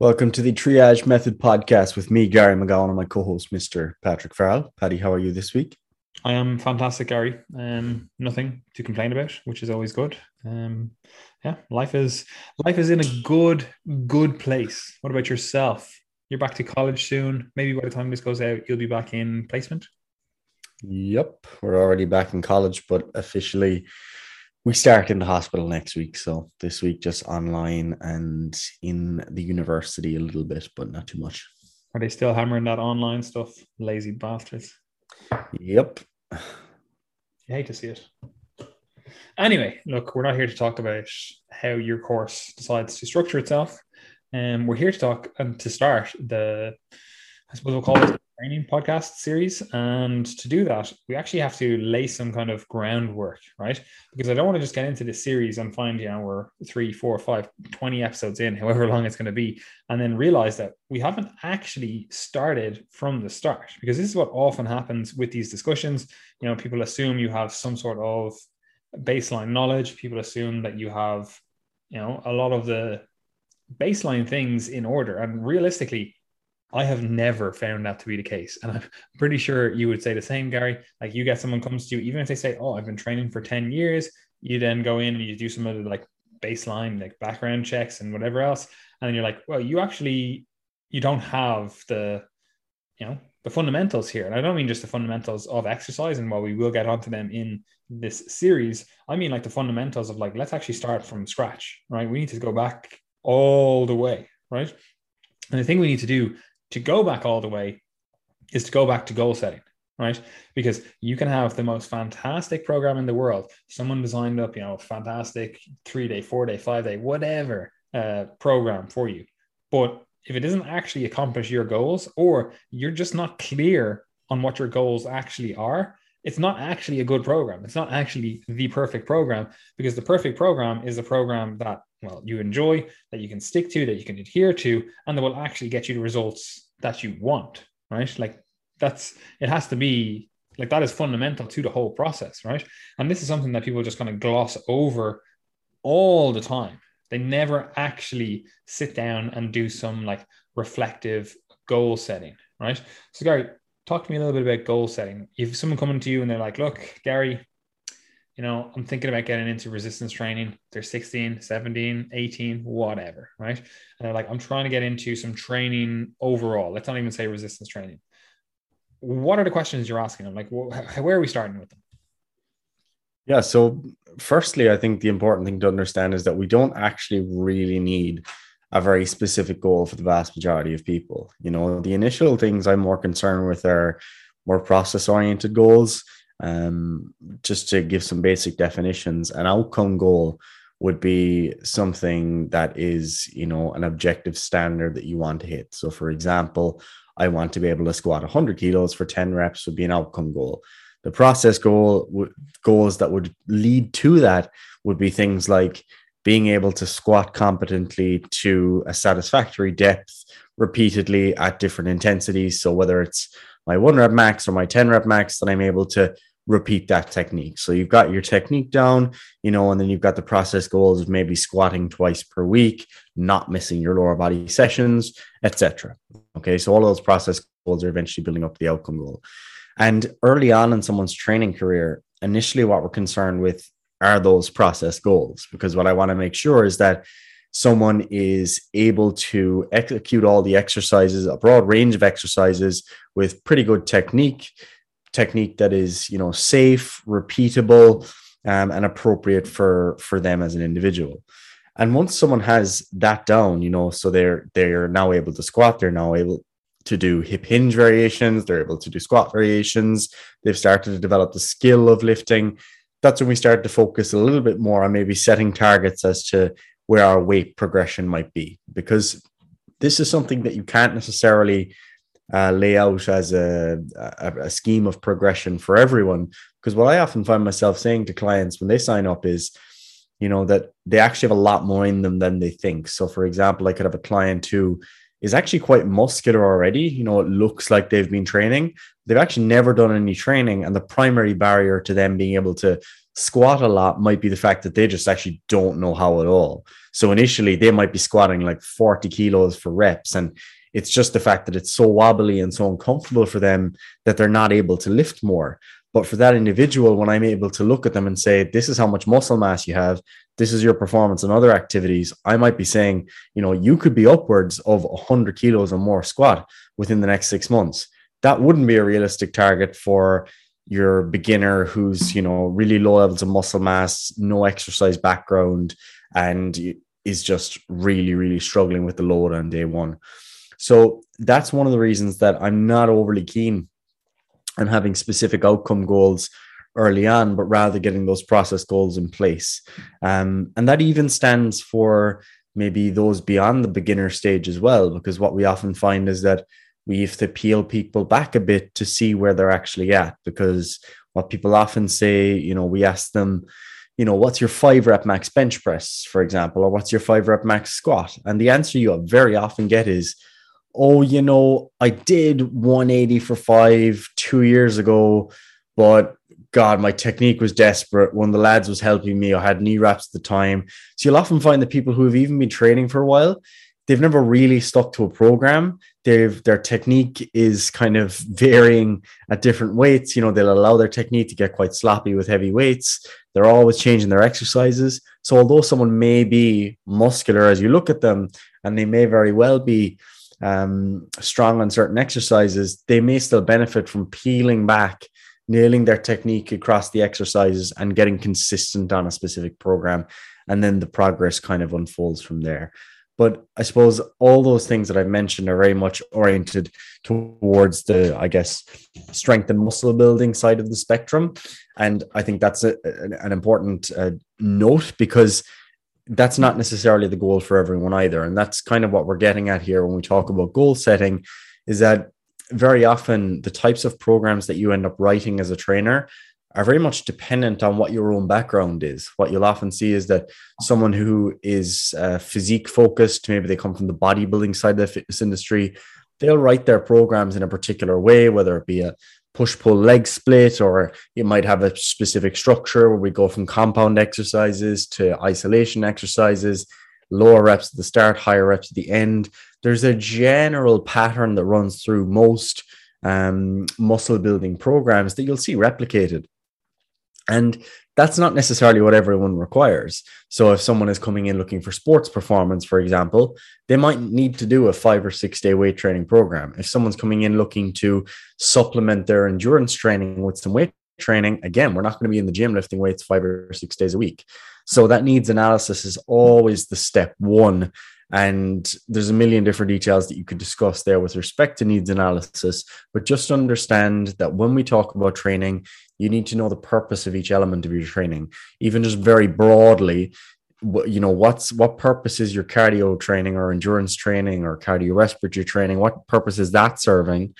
Welcome to the Triage Method podcast with me, Gary McGowan, and my co host, Mr. Patrick Farrell. Paddy, how are you this week? I am fantastic, Gary. Um, nothing to complain about, which is always good. Um, yeah, life is life is in a good good place. What about yourself? You're back to college soon. Maybe by the time this goes out, you'll be back in placement. Yep, we're already back in college, but officially we start in the hospital next week. So this week just online and in the university a little bit, but not too much. Are they still hammering that online stuff? Lazy bastards. Yep. You hate to see it. Anyway, look, we're not here to talk about how your course decides to structure itself. And um, we're here to talk and to start the, I suppose we'll call it training podcast series. And to do that, we actually have to lay some kind of groundwork, right? Because I don't want to just get into this series and find, you know, we're three, four, five, 20 episodes in, however long it's going to be, and then realize that we haven't actually started from the start. Because this is what often happens with these discussions. You know, people assume you have some sort of baseline knowledge, people assume that you have, you know, a lot of the baseline things in order. And realistically, I have never found that to be the case. And I'm pretty sure you would say the same, Gary. Like you get someone comes to you, even if they say, Oh, I've been training for 10 years, you then go in and you do some of the like baseline, like background checks and whatever else. And then you're like, well, you actually you don't have the, you know, the fundamentals here. And I don't mean just the fundamentals of exercise, and while we will get onto them in this series, I mean like the fundamentals of like, let's actually start from scratch, right? We need to go back all the way, right? And the thing we need to do to go back all the way is to go back to goal setting, right? Because you can have the most fantastic program in the world. Someone designed up, you know, a fantastic three day, four day, five day, whatever uh, program for you. But if it doesn't actually accomplish your goals, or you're just not clear on what your goals actually are, it's not actually a good program. It's not actually the perfect program because the perfect program is a program that well you enjoy, that you can stick to, that you can adhere to, and that will actually get you the results that you want. Right? Like that's it has to be like that is fundamental to the whole process, right? And this is something that people just kind of gloss over all the time. They never actually sit down and do some like reflective goal setting, right? So, Gary, talk to me a little bit about goal setting. If someone coming to you and they're like, look, Gary, you know, I'm thinking about getting into resistance training. They're 16, 17, 18, whatever, right? And they're like, I'm trying to get into some training overall. Let's not even say resistance training. What are the questions you're asking them? Like, where are we starting with them? Yeah. So, firstly, I think the important thing to understand is that we don't actually really need a very specific goal for the vast majority of people. You know, the initial things I'm more concerned with are more process oriented goals. Um, just to give some basic definitions, an outcome goal would be something that is, you know, an objective standard that you want to hit. So, for example, I want to be able to squat 100 kilos for 10 reps would be an outcome goal. The process goal goals that would lead to that would be things like being able to squat competently to a satisfactory depth repeatedly at different intensities. So whether it's my one rep max or my 10 rep max, that I'm able to repeat that technique. So you've got your technique down, you know, and then you've got the process goals of maybe squatting twice per week, not missing your lower body sessions, etc. Okay, so all those process goals are eventually building up the outcome goal. And early on in someone's training career, initially what we're concerned with are those process goals because what I want to make sure is that someone is able to execute all the exercises, a broad range of exercises with pretty good technique, technique that is, you know, safe, repeatable, um, and appropriate for for them as an individual. And once someone has that down, you know, so they're they're now able to squat, they're now able to do hip hinge variations, they're able to do squat variations, they've started to develop the skill of lifting that's when we started to focus a little bit more on maybe setting targets as to where our weight progression might be. Because this is something that you can't necessarily uh, lay out as a, a, a, scheme of progression for everyone. Because what i often find myself saying to clients when they sign up is you know that they actually have a lot more in them than they think. So for example i could have a client who is actually quite muscular already. You know, it looks like they've been training. They've actually never done any training. And the primary barrier to them being able to squat a lot might be the fact that they just actually don't know how at all. So initially they might be squatting like 40 kilos for reps. And it's just the fact that it's so wobbly and so uncomfortable for them that they're not able to lift more. But for that individual, when I'm able to look at them and say, this is how much muscle mass you have, this is your performance and other activities, I might be saying, you know, you could be upwards of 100 kilos or more squat within the next six months. That wouldn't be a realistic target for your beginner who's, you know, really low levels of muscle mass, no exercise background, and is just really, really struggling with the load on day one. So that's one of the reasons that I'm not overly keen on having specific outcome goals early on, but rather getting those process goals in place. Um, and that even stands for maybe those beyond the beginner stage as well, because what we often find is that we have to peel people back a bit to see where they're actually at. Because what people often say, you know, we ask them, you know, what's your five rep max bench press, for example, or what's your five rep max squat? And the answer you very often get is, oh, you know, I did 180 for five two years ago, but God, my technique was desperate. One of the lads was helping me. I had knee wraps at the time. So you'll often find that people who have even been training for a while, they've never really stuck to a program. They've their technique is kind of varying at different weights. You know, they'll allow their technique to get quite sloppy with heavy weights. They're always changing their exercises. So although someone may be muscular as you look at them, and they may very well be um, strong on certain exercises, they may still benefit from peeling back, nailing their technique across the exercises, and getting consistent on a specific program. And then the progress kind of unfolds from there. But I suppose all those things that I've mentioned are very much oriented towards the, I guess, strength and muscle building side of the spectrum. And I think that's a, an important uh, note because that's not necessarily the goal for everyone either. And that's kind of what we're getting at here when we talk about goal setting is that very often the types of programs that you end up writing as a trainer are very much dependent on what your own background is. What you'll often see is that someone who is uh, physique focused, maybe they come from the bodybuilding side of the fitness industry, they'll write their programs in a particular way, whether it be a push pull leg split, or it might have a specific structure where we go from compound exercises to isolation exercises, lower reps at the start, higher reps at the end. There's a general pattern that runs through most um, muscle building programs that you'll see replicated. And that's not necessarily what everyone requires. So if someone is coming in looking for sports performance, for example, they might need to do a five or six day weight training program. If someone's coming in looking to supplement their endurance training with some weight training, again, we're not going to be in the gym lifting weights five or six days a week. So that needs analysis is always the step one. And there's a million different details that you could discuss there with respect to needs analysis. But just understand that when we talk about training, you need to know the purpose of each element of your training even just very broadly you know what's what purpose is your cardio training or endurance training or cardiorespiratory training what purpose is that serving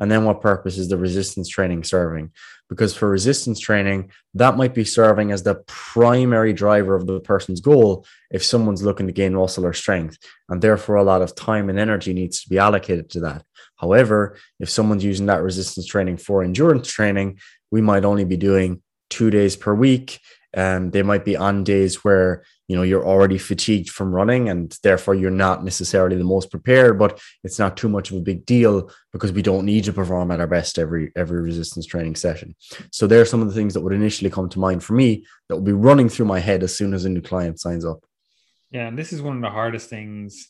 and then what purpose is the resistance training serving? Because for resistance training that might be serving as the primary driver of the person's goal if someone's looking to gain muscle or strength. And therefore a lot of time and energy needs to be allocated to that. However if someone's using that resistance training for endurance training we might only be doing two days per week. And they might be on days where you know you're already fatigued from running and therefore you're not necessarily the most prepared but it's not too much of a big deal because we don't need to perform at our best every every resistance training session so there are some of the things that would initially come to mind for me that will be running through my head as soon as a new client signs up yeah and this is one of the hardest things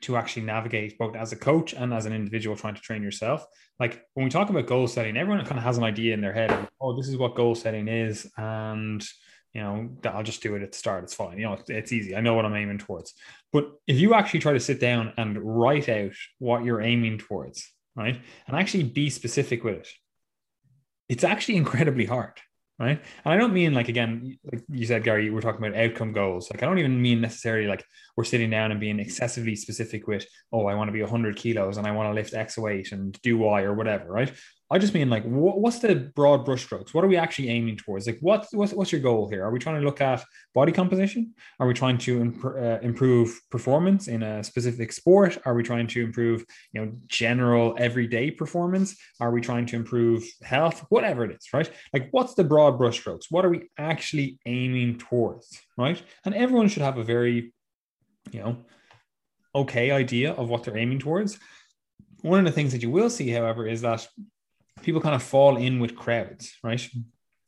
to actually navigate both as a coach and as an individual trying to train yourself. Like when we talk about goal setting, everyone kind of has an idea in their head of, oh, this is what goal setting is. And, you know, I'll just do it at the start. It's fine. You know, it's easy. I know what I'm aiming towards. But if you actually try to sit down and write out what you're aiming towards, right, and actually be specific with it, it's actually incredibly hard right? And I don't mean like again, like you said, Gary, we're talking about outcome goals. Like I don't even mean necessarily like we're sitting down and being excessively specific with, oh, I want to be 100 kilos and I want to lift X weight and do Y or whatever, right? I just mean like, what's the broad brushstrokes? What are we actually aiming towards? Like, what's, what's what's your goal here? Are we trying to look at body composition? Are we trying to imp- uh, improve performance in a specific sport? Are we trying to improve, you know, general everyday performance? Are we trying to improve health? Whatever it is, right? Like, what's the broad brushstrokes? What are we actually aiming towards, right? And everyone should have a very, you know, okay idea of what they're aiming towards. One of the things that you will see, however, is that people kind of fall in with crowds, right?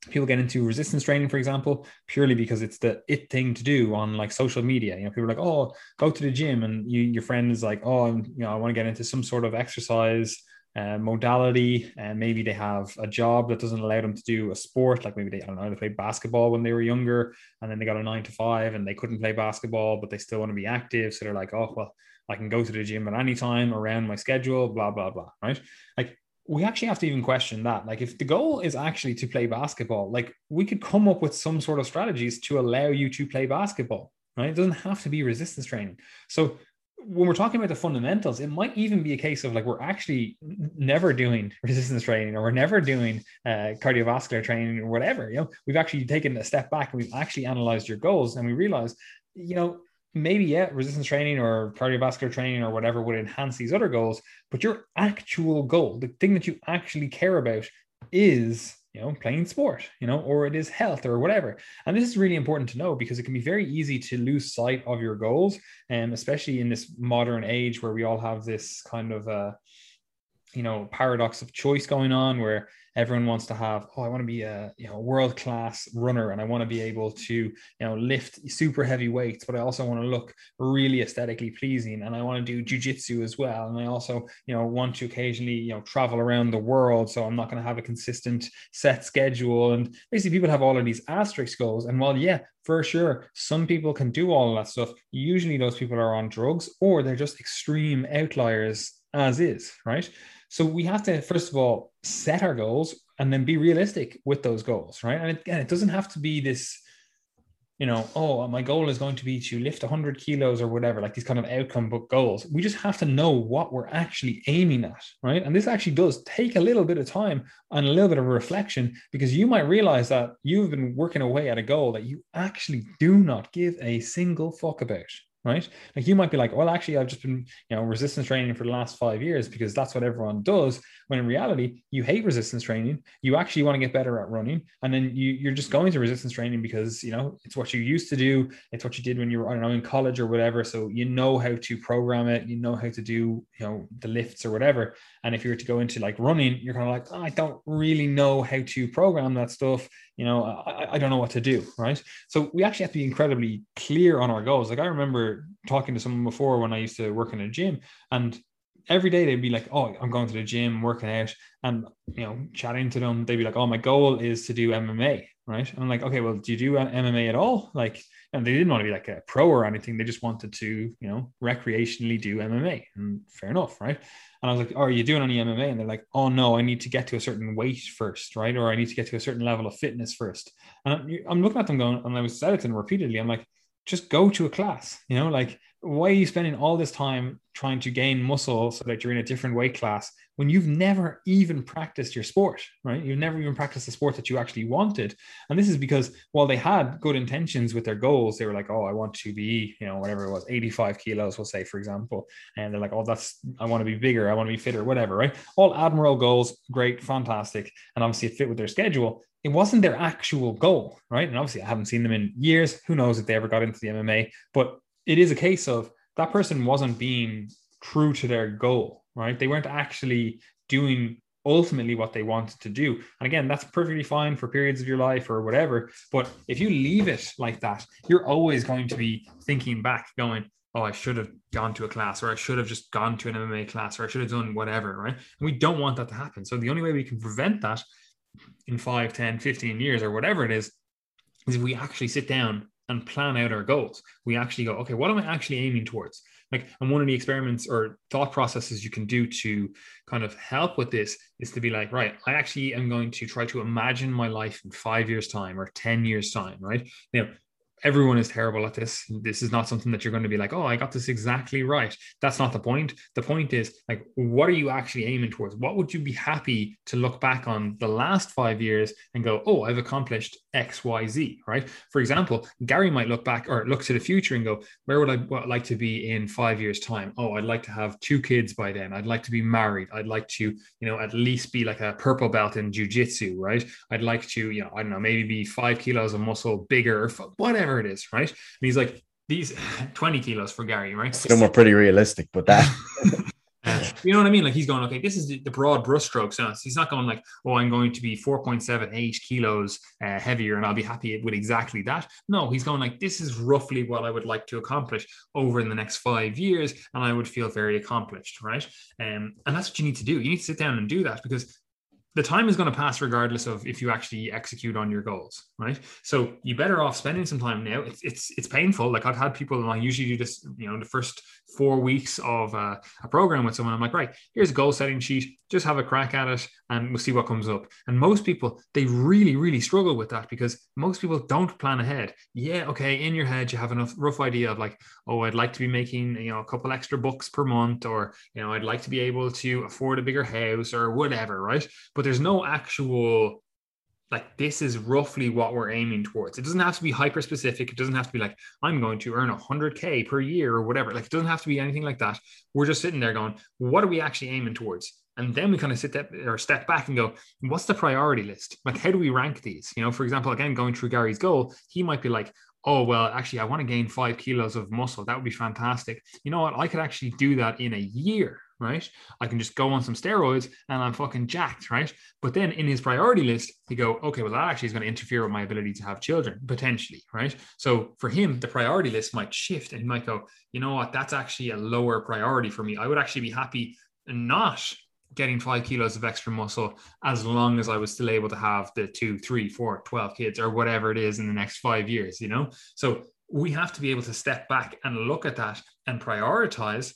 People get into resistance training, for example, purely because it's the it thing to do on like social media. You know, people are like, "Oh, go to the gym," and you, your friend is like, "Oh, I'm, you know, I want to get into some sort of exercise uh, modality, and maybe they have a job that doesn't allow them to do a sport. Like maybe they, I don't know, they played basketball when they were younger, and then they got a nine to five, and they couldn't play basketball, but they still want to be active. So they're like, oh well, I can go to the gym at any time around my schedule, blah blah blah. Right? Like we actually have to even question that. Like, if the goal is actually to play basketball, like we could come up with some sort of strategies to allow you to play basketball, right? It doesn't have to be resistance training. So, when we're talking about the fundamentals, it might even be a case of like we're actually never doing resistance training or we're never doing uh, cardiovascular training or whatever. You know, we've actually taken a step back and we've actually analyzed your goals and we realize, you know, maybe yeah resistance training or cardiovascular training or whatever would enhance these other goals but your actual goal the thing that you actually care about is you know playing sport you know or it is health or whatever. And this is really important to know because it can be very easy to lose sight of your goals and especially in this modern age where we all have this kind of uh you know paradox of choice going on where everyone wants to have oh i want to be a you know world class runner and i want to be able to you know lift super heavy weights but i also want to look really aesthetically pleasing and i want to do jiu-jitsu as well. And i also you know want to occasionally you know travel around the world so i'm not going to have a consistent set schedule. And basically people have all of these asterisk goals and while yeah for sure some people can do all that stuff usually those people are on drugs or they're just extreme outliers as is right so we have to, first of all, set our goals and then be realistic with those goals, right? And again, it doesn't have to be this, you know, oh, my goal is going to be to lift 100 kilos or whatever, like these kind of outcome book goals. We just have to know what we're actually aiming at, right? And this actually does take a little bit of time and a little bit of reflection because you might realize that you've been working away at a goal that you actually do not give a single fuck about, right? Like you might be like, well, actually, I've just been, you know, resistance training for the last five years because that's what everyone does. When in reality, you hate resistance training. You actually want to get better at running, and then you you're just going to resistance training because you know it's what you used to do. It's what you did when you were, I don't know, in college or whatever. So you know how to program it. You know how to do, you know, the lifts or whatever. And if you were to go into like running, you're kind of like, oh, I don't really know how to program that stuff you know I, I don't know what to do right? So we actually have to be incredibly clear on our goals. Like i remember talking to someone before when i used to work in a gym and every day they'd be like oh i'm going to the gym working out and you know chatting to them they'd be like oh my goal is to do mma right? And i'm like okay well do you do mma at all? Like and they didn't want to be like a pro or anything they just wanted to you know recreationally do mma and fair enough right and I was like, oh, are you doing any MMA? And they're like, oh, no, I need to get to a certain weight first, right? Or I need to get to a certain level of fitness first. And I'm looking at them going, and I was said it to them repeatedly. I'm like, just go to a class, you know, like why are you spending all this time trying to gain muscle so that you're in a different weight class when you've never even practiced your sport, right? You've never even practiced the sport that you actually wanted. And this is because while they had good intentions with their goals, they were like, oh, I want to be, you know, whatever it was, 85 kilos, we'll say, for example. And they're like, oh, that's, I want to be bigger, I want to be fitter, whatever, right? All admirable goals, great, fantastic. And obviously it fit with their schedule it wasn't their actual goal, right? And obviously, I haven't seen them in years. Who knows if they ever got into the MMA? But it is a case of that person wasn't being true to their goal, right? They weren't actually doing ultimately what they wanted to do. And again, that's perfectly fine for periods of your life or whatever. But if you leave it like that, you're always going to be thinking back, going, oh, I should have gone to a class or I should have just gone to an MMA class or I should have done whatever, right? And we don't want that to happen. So the only way we can prevent that in 5, 10, 15 years or whatever it is, is if we actually sit down and plan out our goals. We actually go, okay, what am I actually aiming towards? Like, and one of the experiments or thought processes you can do to kind of help with this is to be like, right, I actually am going to try to imagine my life in five years' time or 10 years' time, right? Now, everyone is terrible at this. This is not something that you're going to be like, oh, I got this exactly right. That's not the point. The point is, like, what are you actually aiming towards? What would you be happy to look back on the last five years and go, oh, I've accomplished X, Y, Z, right? For example, Gary might look back or look to the future and go, where would I like to be in five years' time? Oh, I'd like to have two kids by then. I'd like to be married. I'd like to, you know, at least be like a purple belt in jujitsu, right? I'd like to, you know, I don't know, maybe be five kilos of muscle bigger, whatever it is, right? And he's like, these 20 kilos for Gary, right? Some are pretty realistic, but that Uh, you know what I mean? Like he's going, okay, this is the, broad brushstrokes. So he's not going like, oh, I'm going to be 4.78 kilos uh, heavier and I'll be happy with exactly that. No, he's going like, this is roughly what I would like to accomplish over in the next five years. And I would feel very accomplished, right? Um, and that's what you need to do. You need to sit down and do that because the time is going to pass regardless of if you actually execute on your goals, right? So you better off spending some time now. It's it's it's painful. Like I've had people, and I usually do this, you know, the first four weeks of uh, a program with someone. I'm like, right, here's a goal setting sheet. Just have a crack at it, and we'll see what comes up. And most people, they really, really struggle with that because most people don't plan ahead. Yeah, okay, in your head you have enough rough idea of like, oh, I'd like to be making you know a couple extra bucks per month, or you know, I'd like to be able to afford a bigger house or whatever, right? But but there's no actual like this is roughly what we're aiming towards. It doesn't have to be hyper specific. It doesn't have to be like I'm going to earn 100k per year or whatever. Like it doesn't have to be anything like that. We're just sitting there going, what are we actually aiming towards? And then we kind of sit there or step back and go, what's the priority list? Like how do we rank these? You know, for example, again going through Gary's goal, he might be like, oh well, actually I want to gain five kilos of muscle. That would be fantastic. You know what? I could actually do that in a year right? I can just go on some steroids and I'm fucking jacked, right? But then in his priority list, he go, okay, well, that actually is going to interfere with my ability to have children potentially, right? So for him, the priority list might shift and he might go, you know what, that's actually a lower priority for me. I would actually be happy not getting five kilos of extra muscle as long as I was still able to have the two, three, four, 12 kids or whatever it is in the next five years, you know? So we have to be able to step back and look at that and prioritize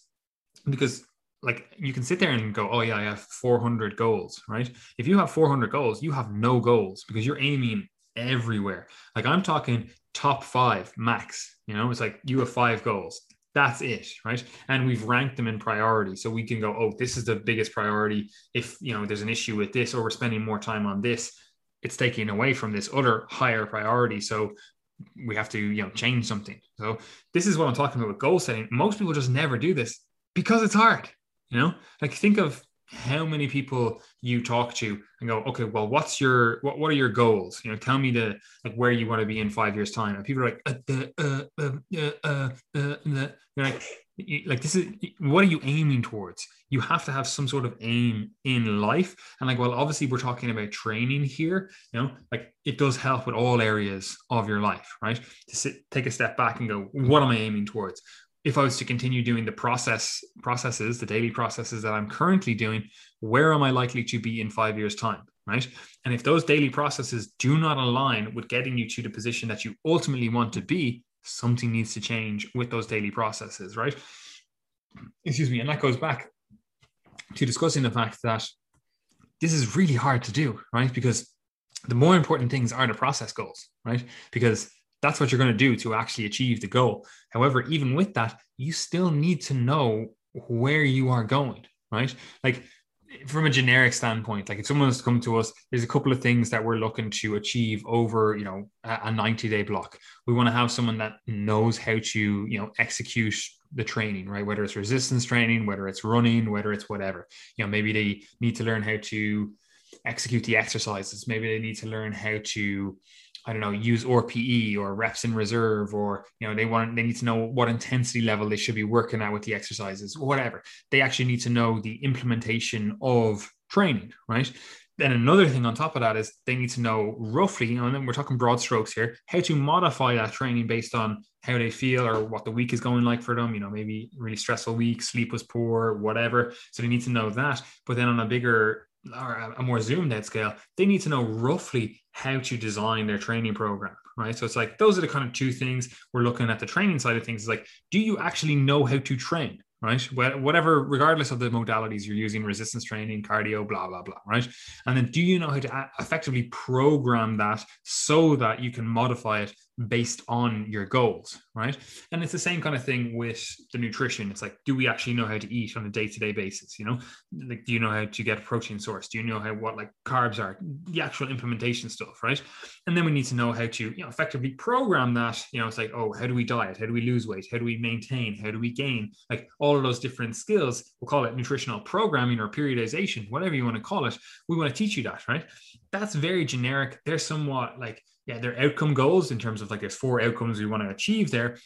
because like you can sit there and go, oh yeah, I have 400 goals, right? If you have 400 goals, you have no goals because you're aiming everywhere. Like I'm talking top five max, you know, it's like you have five goals. That's it, right? And we've ranked them in priority. So we can go, oh, this is the biggest priority. If, you know, there's an issue with this or we're spending more time on this, it's taking away from this other higher priority. So we have to, you know, change something. So this is what I'm talking about with goal setting. Most people just never do this because it's hard you know, like think of how many people you talk to and go, okay, well, what's your what what are your goals? You know, tell me the like where you want to be in five years time. And people are like, uh, uh, uh, uh, uh, uh, like, like this is what are you aiming towards? You have to have some sort of aim in life. And like, well, obviously we're talking about training here. You know, like it does help with all areas of your life, right? To sit, take a step back and go, what am I aiming towards? If I was to continue doing the process processes, the daily processes that I'm currently doing, where am I likely to be in five years' time? Right. And if those daily processes do not align with getting you to the position that you ultimately want to be, something needs to change with those daily processes, right? Excuse me. And that goes back to discussing the fact that this is really hard to do, right? Because the more important things are the process goals, right? Because that's what you're going to do to actually achieve the goal. However, even with that, you still need to know where you are going, right? Like from a generic standpoint, like if someone has come to us, there's a couple of things that we're looking to achieve over, you know, a 90 day block. We want to have someone that knows how to, you know, execute the training, right? Whether it's resistance training, whether it's running, whether it's whatever, you know, maybe they need to learn how to execute the exercises. Maybe they need to learn how to, I don't know, use RPE or reps in reserve, or you know, they want they need to know what intensity level they should be working at with the exercises, or whatever. They actually need to know the implementation of training, right? Then another thing on top of that is they need to know roughly, you know, and then we're talking broad strokes here, how to modify that training based on how they feel or what the week is going like for them. You know, maybe really stressful week, sleep was poor, whatever. So they need to know that. But then on a bigger or a more zoomed out scale, they need to know roughly how to design their training program, right? So it's like those are the kind of two things we're looking at the training side of things. Is like, do you actually know how to train? Right, whatever, regardless of the modalities you're using, resistance training, cardio, blah blah blah, right? And then, do you know how to effectively program that so that you can modify it based on your goals, right? And it's the same kind of thing with the nutrition. It's like, do we actually know how to eat on a day-to-day basis? You know, like, do you know how to get a protein source? Do you know how what like carbs are? The actual implementation stuff, right? And then we need to know how to, you know, effectively program that. You know, it's like, oh, how do we diet? How do we lose weight? How do we maintain? How do we gain? Like all of those different skills. We'll call it nutritional programming or periodization, whatever you want to call it. We want to teach you that, right? That's very generic. They're somewhat like yeah, they're outcome goals in terms of like there's four outcomes we want to achieve there,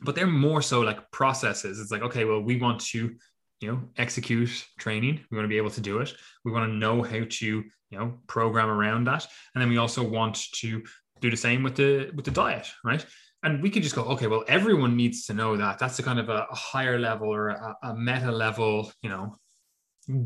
but they're more so like processes. It's like, okay, well, we want to, you know, execute training. We want to be able to do it. We want to know how to, you know, program around that. And then we also want to do the same with the with the diet, right? And we could just go, okay, well, everyone needs to know that. That's a kind of a, a higher level or a, a meta level, you know,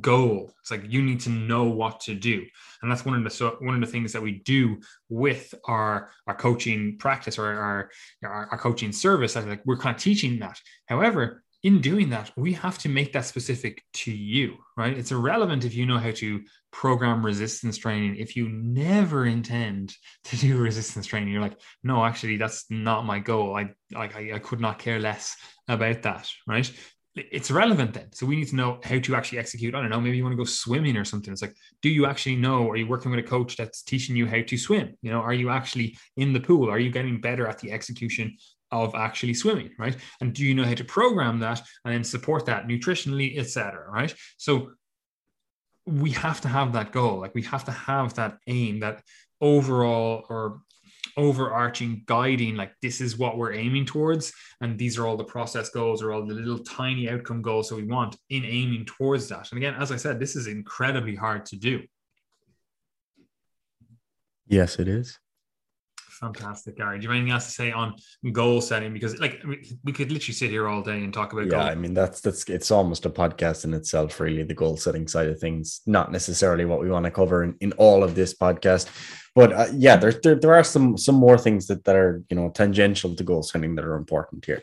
goal. It's like you need to know what to do, and that's one of the one of the things that we do with our our coaching practice or our our, our coaching service. That like we're kind of teaching that. However, in doing that, we have to make that specific to you, right? It's irrelevant if you know how to program resistance training. If you never intend to do resistance training, you're like, no, actually, that's not my goal. I like I, I could not care less about that, right? It's relevant then. So we need to know how to actually execute. I don't know, maybe you want to go swimming or something. It's like, do you actually know? Are you working with a coach that's teaching you how to swim? You know, are you actually in the pool? Are you getting better at the execution of actually swimming, right? And do you know how to program that and then support that nutritionally, etc. Right. So we have to have that goal. Like we have to have that aim, that overall or overarching guiding like this is what we're aiming towards and these are all the process goals or all the little tiny outcome goals that we want in aiming towards that and again as i said this is incredibly hard to do yes it is Fantastic, Gary. Do you have anything else to say on goal setting? Because like we could literally sit here all day and talk about. Yeah, goal. I mean that's that's it's almost a podcast in itself, really. The goal setting side of things, not necessarily what we want to cover in, in all of this podcast, but uh, yeah, there, there there are some some more things that that are you know tangential to goal setting that are important here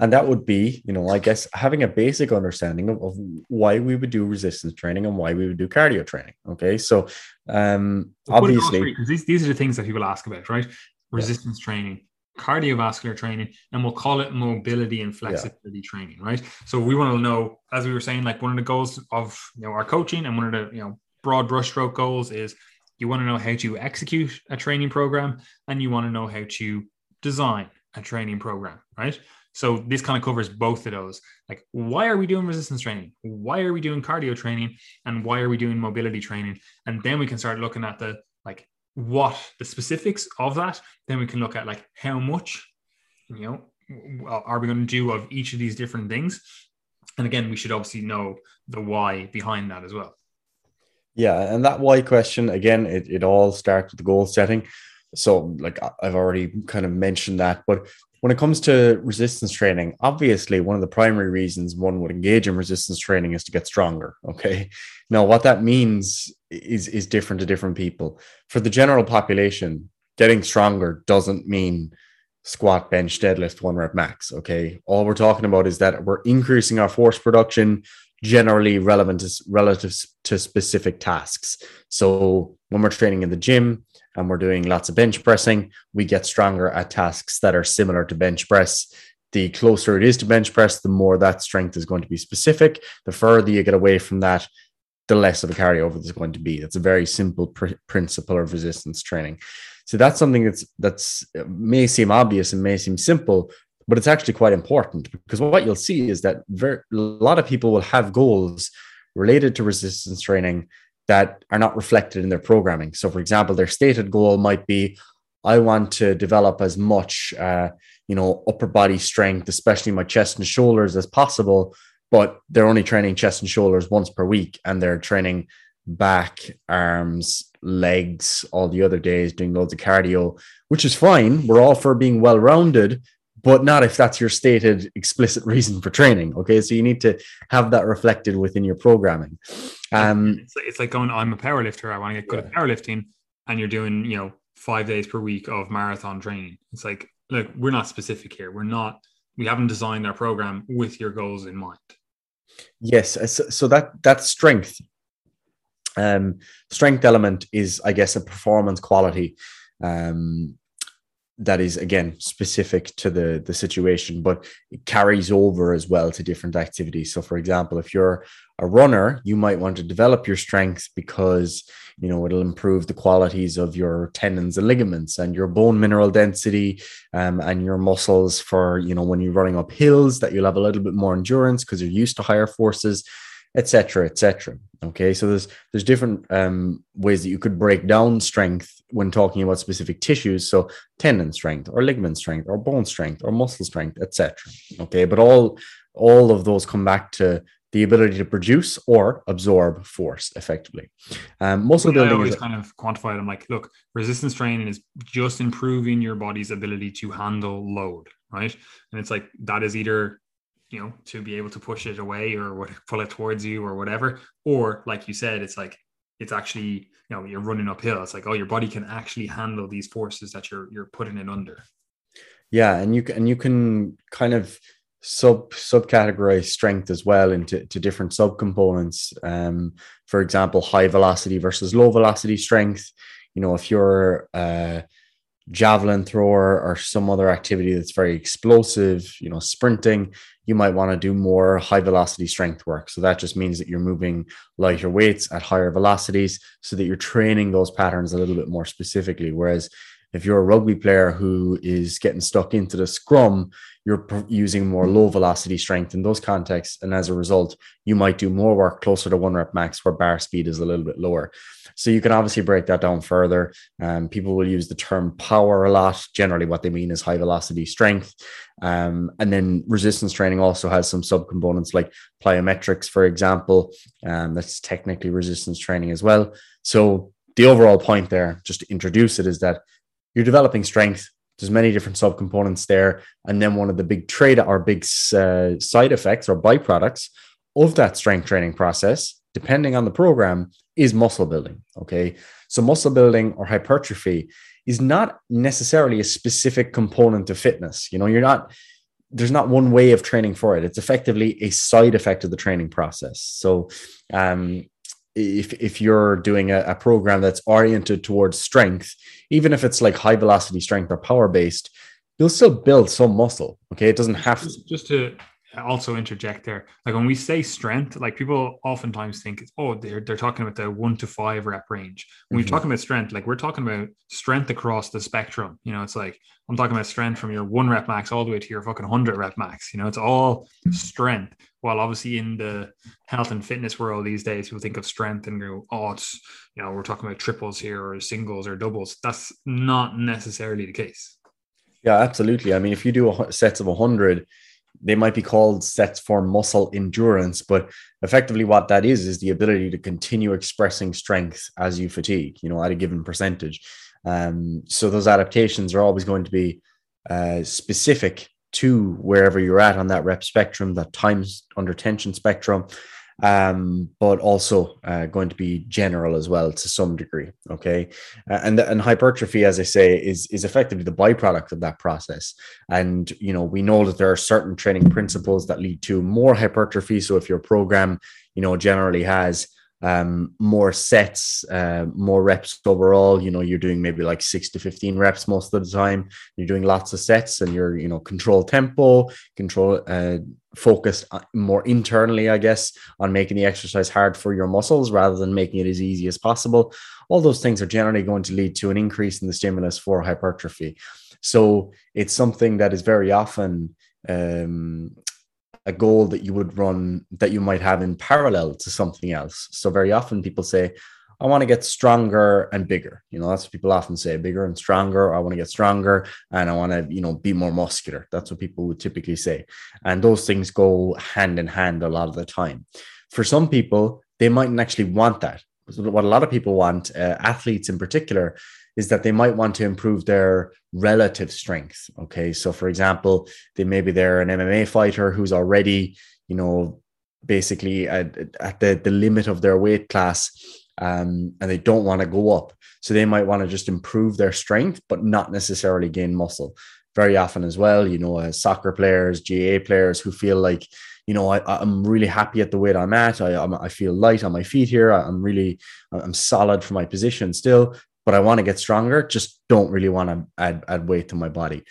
and that would be you know i guess having a basic understanding of, of why we would do resistance training and why we would do cardio training okay so um obviously these, these are the things that people ask about right resistance yeah. training cardiovascular training and we'll call it mobility and flexibility yeah. training right so we want to know as we were saying like one of the goals of you know our coaching and one of the you know broad brushstroke goals is you want to know how to execute a training program and you want to know how to design a training program right so this kind of covers both of those. Like, why are we doing resistance training? Why are we doing cardio training? And why are we doing mobility training? And then we can start looking at the like what the specifics of that. Then we can look at like how much, you know, are we going to do of each of these different things? And again, we should obviously know the why behind that as well. Yeah, and that why question again, it, it all starts with the goal setting. So, like I've already kind of mentioned that, but when it comes to resistance training, obviously one of the primary reasons one would engage in resistance training is to get stronger. Okay. Now, what that means is, is different to different people. For the general population, getting stronger doesn't mean squat, bench, deadlift, one rep max. Okay. All we're talking about is that we're increasing our force production generally relevant to relative to specific tasks. So when we're training in the gym, and we're doing lots of bench pressing, we get stronger at tasks that are similar to bench press. The closer it is to bench press, the more that strength is going to be specific. The further you get away from that, the less of a carryover there's going to be. That's a very simple pr- principle of resistance training. So that's something that's that's uh, may seem obvious and may seem simple, but it's actually quite important because what you'll see is that very, a lot of people will have goals related to resistance training that are not reflected in their programming. So, for example, their stated goal might be, I want to develop as much, uh, you know, upper body strength, especially my chest and shoulders, as possible. But they're only training chest and shoulders once per week, and they're training back, arms, legs all the other days, doing loads of cardio, which is fine. We're all for being well rounded, but not if that's your stated explicit reason for training. Okay, so you need to have that reflected within your programming. Um, it's, like, it's like going, I'm a powerlifter. I want to get good yeah. at powerlifting, and you're doing, you know, five days per week of marathon training. It's like, look, we're not specific here. We're not. We haven't designed our program with your goals in mind. Yes, uh, so, so that that strength, um, strength element is, I guess, a performance quality. Um, that is again specific to the the situation but it carries over as well to different activities. So for example if you're a runner you might want to develop your strength because you know it'll improve the qualities of your tendons and ligaments and your bone mineral density um, and your muscles for you know when you're running up hills that you'll have a little bit more endurance because you're used to higher forces etc etc okay so there's there's different um, ways that you could break down strength when talking about specific tissues so tendon strength or ligament strength or bone strength or muscle strength etc okay but all all of those come back to the ability to produce or absorb force effectively. Um, muscle building. I always is, kind of quantify it. I'm like, look, resistance training is just improving your body's ability to handle load, right? And it's like that is either you know to be able to push it away or what pull it towards you or whatever. Or like you said it's like it's actually you know you're running uphill. It's like oh your body can actually handle these forces that you're you're putting it under. Yeah and you can and you can kind of sub subcategorize strength as well into to different subcomponents. Um for example high velocity versus low velocity strength. You know if you're uh javelin thrower or some other activity that's very explosive, you know, sprinting, you might want to do more high velocity strength work. So that just means that you're moving lighter weights at higher velocities so that you're training those patterns a little bit more specifically. Whereas if you're a rugby player who is getting stuck into the scrum, you're using more low velocity strength in those contexts. And as a result, you might do more work closer to one rep max where bar speed is a little bit lower. So you can obviously break that down further. Um, people will use the term power a lot. Generally, what they mean is high velocity strength. Um, and then resistance training also has some subcomponents like plyometrics, for example. Um, that's technically resistance training as well. So the overall point there, just to introduce it, is that you're developing strength. There's many different subcomponents there, and then one of the big trade or big uh, side effects or byproducts of that strength training process, depending on the program, is muscle building. Okay. So, muscle building or hypertrophy is not necessarily a specific component of fitness. You know, you're not, there's not one way of training for it. It's effectively a side effect of the training process. So, um, if, if you're doing a, a program that's oriented towards strength, even if it's like high velocity strength or power based, you'll still build some muscle. Okay. It doesn't have to. Just to also interject there. Like when we say strength, like people oftentimes think, oh, they're, they're talking about the one to five rep range. When mm-hmm. we're talking about strength, like we're talking about strength across the spectrum. You know, it's like I'm talking about strength from your one rep max all the way to your fucking 100 rep max. You know, it's all strength. While obviously in the health and fitness world these days, people think of strength and go, oh, it's, you know, we're talking about triples here or singles or doubles. That's not necessarily the case. Yeah, absolutely. I mean, if you do a sets of 100, they might be called sets for muscle endurance, but effectively what that is is the ability to continue expressing strength as you fatigue, you know, at a given percentage. Um, so those adaptations are always going to be uh, specific to wherever you're at on that rep spectrum, that times under tension spectrum, um, but also uh, going to be general as well to some degree. Okay, uh, and and hypertrophy, as I say, is is effectively the byproduct of that process. And you know, we know that there are certain training principles that lead to more hypertrophy. So if your program, you know, generally has um, more sets, uh, more reps overall. You know, you're doing maybe like six to 15 reps most of the time. You're doing lots of sets and you're, you know, control tempo, control, uh, focused uh, more internally, I guess, on making the exercise hard for your muscles rather than making it as easy as possible. All those things are generally going to lead to an increase in the stimulus for hypertrophy. So it's something that is very often um, a goal that you would run that you might have in parallel to something else. So very often people say, I want to get stronger and bigger. You know, that's what people often say, bigger and stronger. I want to get stronger and I want to, you know, be more muscular. That's what people would typically say. And those things go hand in hand a lot of the time. For some people, they mightn't actually want that. What a lot of people want, uh, athletes in particular, is that they might want to improve their relative strength. Okay. So, for example, they maybe they're an MMA fighter who's already, you know, basically at, at the, the limit of their weight class um, and they don't want to go up. So, they might want to just improve their strength, but not necessarily gain muscle. Very often, as well, you know, uh, soccer players, GAA players who feel like, you know, I, am really happy at the weight I'm at. I, I'm, I feel light on my feet here. I'm really, I'm solid for my position still but I want to get stronger, just don't really want to add, add weight to my body.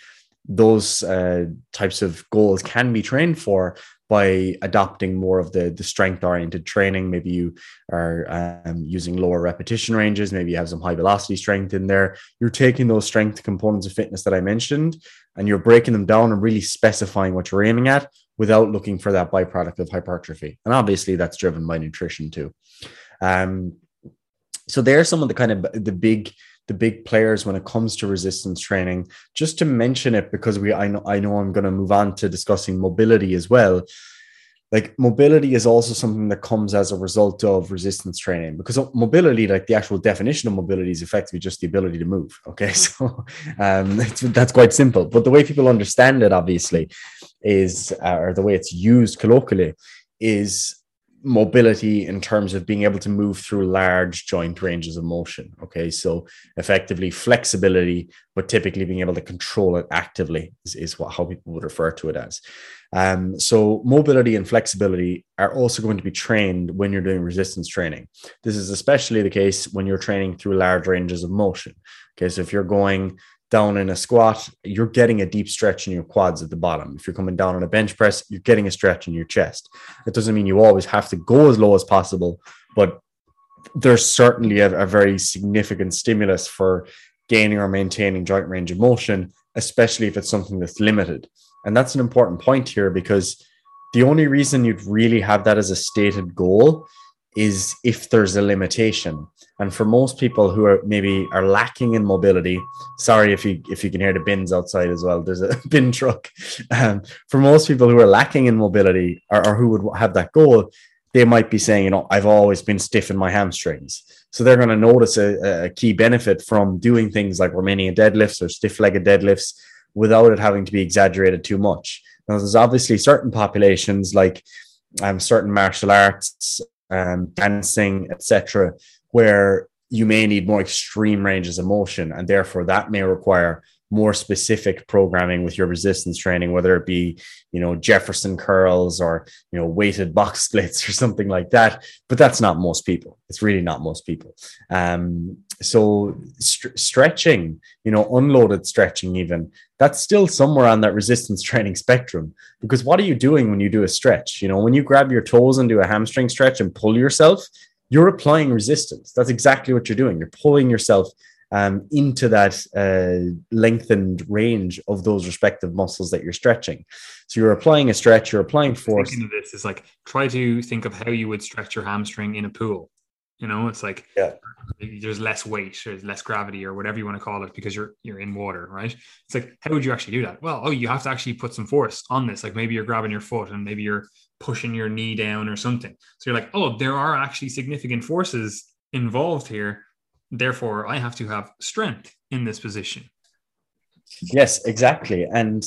Those uh, types of goals can be trained for by adopting more of the, the strength oriented training. Maybe you are um, using lower repetition ranges, maybe you have some high velocity strength in there. You're taking those strength components of fitness that I mentioned and you're breaking them down and really specifying what you're aiming at without looking for that byproduct of hypertrophy. And obviously, that's driven by nutrition too. Um, so they're some of the kind of the big the big players when it comes to resistance training. Just to mention it because we I know I know I'm going to move on to discussing mobility as well. Like mobility is also something that comes as a result of resistance training because mobility, like the actual definition of mobility, is effectively just the ability to move. Okay, so um, that's quite simple. But the way people understand it, obviously, is uh, or the way it's used colloquially, is mobility in terms of being able to move through large joint ranges of motion. Okay, so effectively flexibility, but typically being able to control it actively is, is what how people would refer to it as. Um, so mobility and flexibility are also going to be trained when you're doing resistance training. This is especially the case when you're training through large ranges of motion. Okay, so if you're going down in a squat, you're getting a deep stretch in your quads at the bottom. If you're coming down on a bench press, you're getting a stretch in your chest. It doesn't mean you always have to go as low as possible, but there's certainly a, a very significant stimulus for gaining or maintaining joint range of motion, especially if it's something that's limited. And that's an important point here because the only reason you'd really have that as a stated goal is if there's a limitation. And for most people who are maybe are lacking in mobility, sorry if you if you can hear the bins outside as well. There's a bin truck. Um, for most people who are lacking in mobility or, or who would have that goal, they might be saying, you know, I've always been stiff in my hamstrings. So they're going to notice a, a key benefit from doing things like Romanian deadlifts or stiff-legged deadlifts without it having to be exaggerated too much. Now, there's obviously certain populations like um, certain martial arts um, dancing, etc., where you may need more extreme ranges of motion, and therefore that may require more specific programming with your resistance training, whether it be, you know, Jefferson curls or, you know, weighted box splits or something like that. But that's not most people. It's really not most people. Um, so st- stretching, you know, unloaded stretching, even that's still somewhere on that resistance training spectrum. Because what are you doing when you do a stretch? You know, when you grab your toes and do a hamstring stretch and pull yourself, you're applying resistance. That's exactly what you're doing. You're pulling yourself um, into that uh, lengthened range of those respective muscles that you're stretching. So you're applying a stretch, you're applying force. Thinking of this is like try to think of how you would stretch your hamstring in a pool. You know, it's like yeah. there's less weight, there's less gravity, or whatever you want to call it, because you're you're in water, right? It's like how would you actually do that? Well, oh, you have to actually put some force on this. Like maybe you're grabbing your foot and maybe you're pushing your knee down or something. So you're like, oh, there are actually significant forces involved here Therefore, I have to have strength in this position. Yes, exactly. And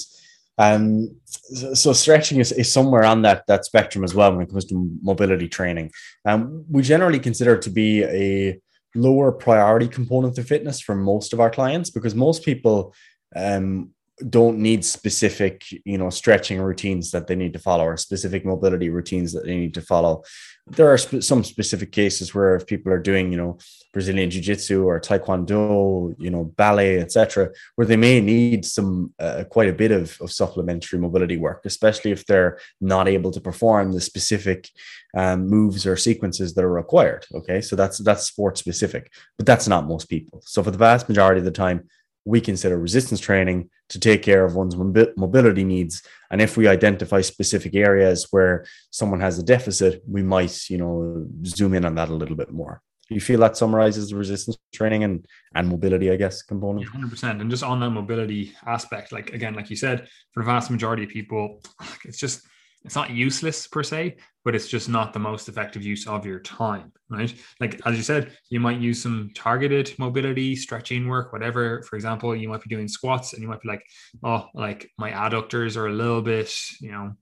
um, so stretching is, is somewhere on that that spectrum as well when it comes to mobility training. Um, we generally consider it to be a lower priority component of fitness for most of our clients because most people um, don't need specific you know stretching routines that they need to follow or specific mobility routines that they need to follow. There are sp- some specific cases where if people are doing you know brazilian jiu-jitsu or taekwondo you know ballet etc where they may need some uh, quite a bit of, of supplementary mobility work especially if they're not able to perform the specific um, moves or sequences that are required okay? So that's that's sport specific but that's not most people. So for the vast majority of the time we consider resistance training to take care of one's mobility needs. And if we identify specific areas where someone has a deficit, we might, you know, zoom in on that a little bit more. Do you feel that summarizes the resistance training and and mobility, I guess, component? Hundred percent. And just on that mobility aspect, like again, like you said, for the vast majority of people, it's just it's not useless per se, but it's just not the most effective use of your time, right? Like as you said, you might use some targeted mobility, stretching work, whatever. For example, you might be doing squats and you might be like, oh, like my adductors are a little bit, you know,